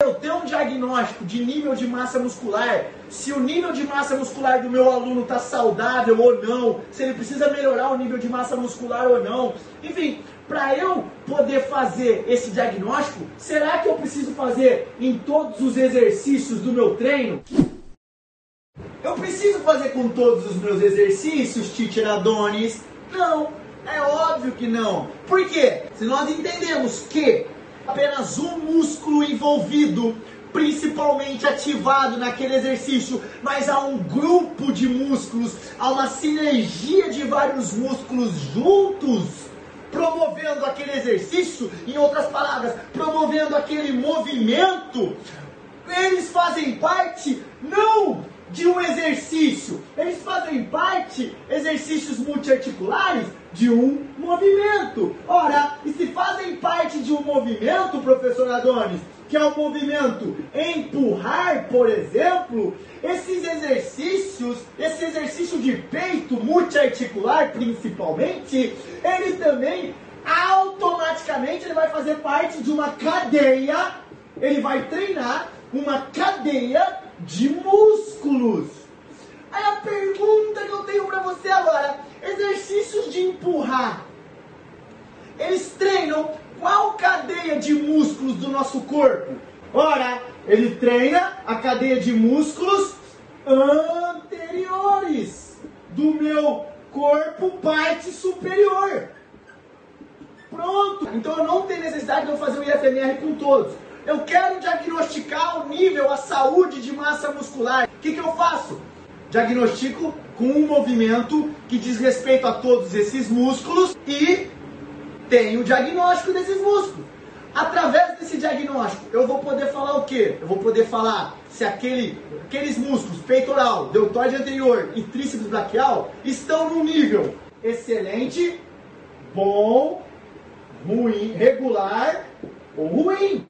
eu ter um diagnóstico de nível de massa muscular, se o nível de massa muscular do meu aluno está saudável ou não, se ele precisa melhorar o nível de massa muscular ou não. Enfim, para eu poder fazer esse diagnóstico, será que eu preciso fazer em todos os exercícios do meu treino? Eu preciso fazer com todos os meus exercícios, Teacher Adonis? Não, é óbvio que não. Por quê? Se nós entendemos que apenas um músculo envolvido, principalmente ativado naquele exercício, mas há um grupo de músculos, há uma sinergia de vários músculos juntos, promovendo aquele exercício, em outras palavras, promovendo aquele movimento, eles fazem parte não de um exercício. Eles fazem parte, exercícios multiarticulares, de um movimento. Ora, de um movimento, professor Adonis, que é o movimento empurrar, por exemplo, esses exercícios, esse exercício de peito multiarticular principalmente, ele também automaticamente ele vai fazer parte de uma cadeia, ele vai treinar uma cadeia de músculos. Aí a pergunta que eu tenho para você agora, exercícios de empurrar. Cadeia de músculos do nosso corpo? Ora, ele treina a cadeia de músculos anteriores do meu corpo, parte superior. Pronto. Então eu não tenho necessidade de eu fazer o IFMR com todos. Eu quero diagnosticar o nível, a saúde de massa muscular. O que, que eu faço? Diagnostico com um movimento que diz respeito a todos esses músculos e tenho o diagnóstico desses músculos. Através desse diagnóstico, eu vou poder falar o quê? Eu vou poder falar se aquele, aqueles músculos, peitoral, deltoide anterior e tríceps braquial, estão no nível excelente, bom, ruim, regular ou ruim.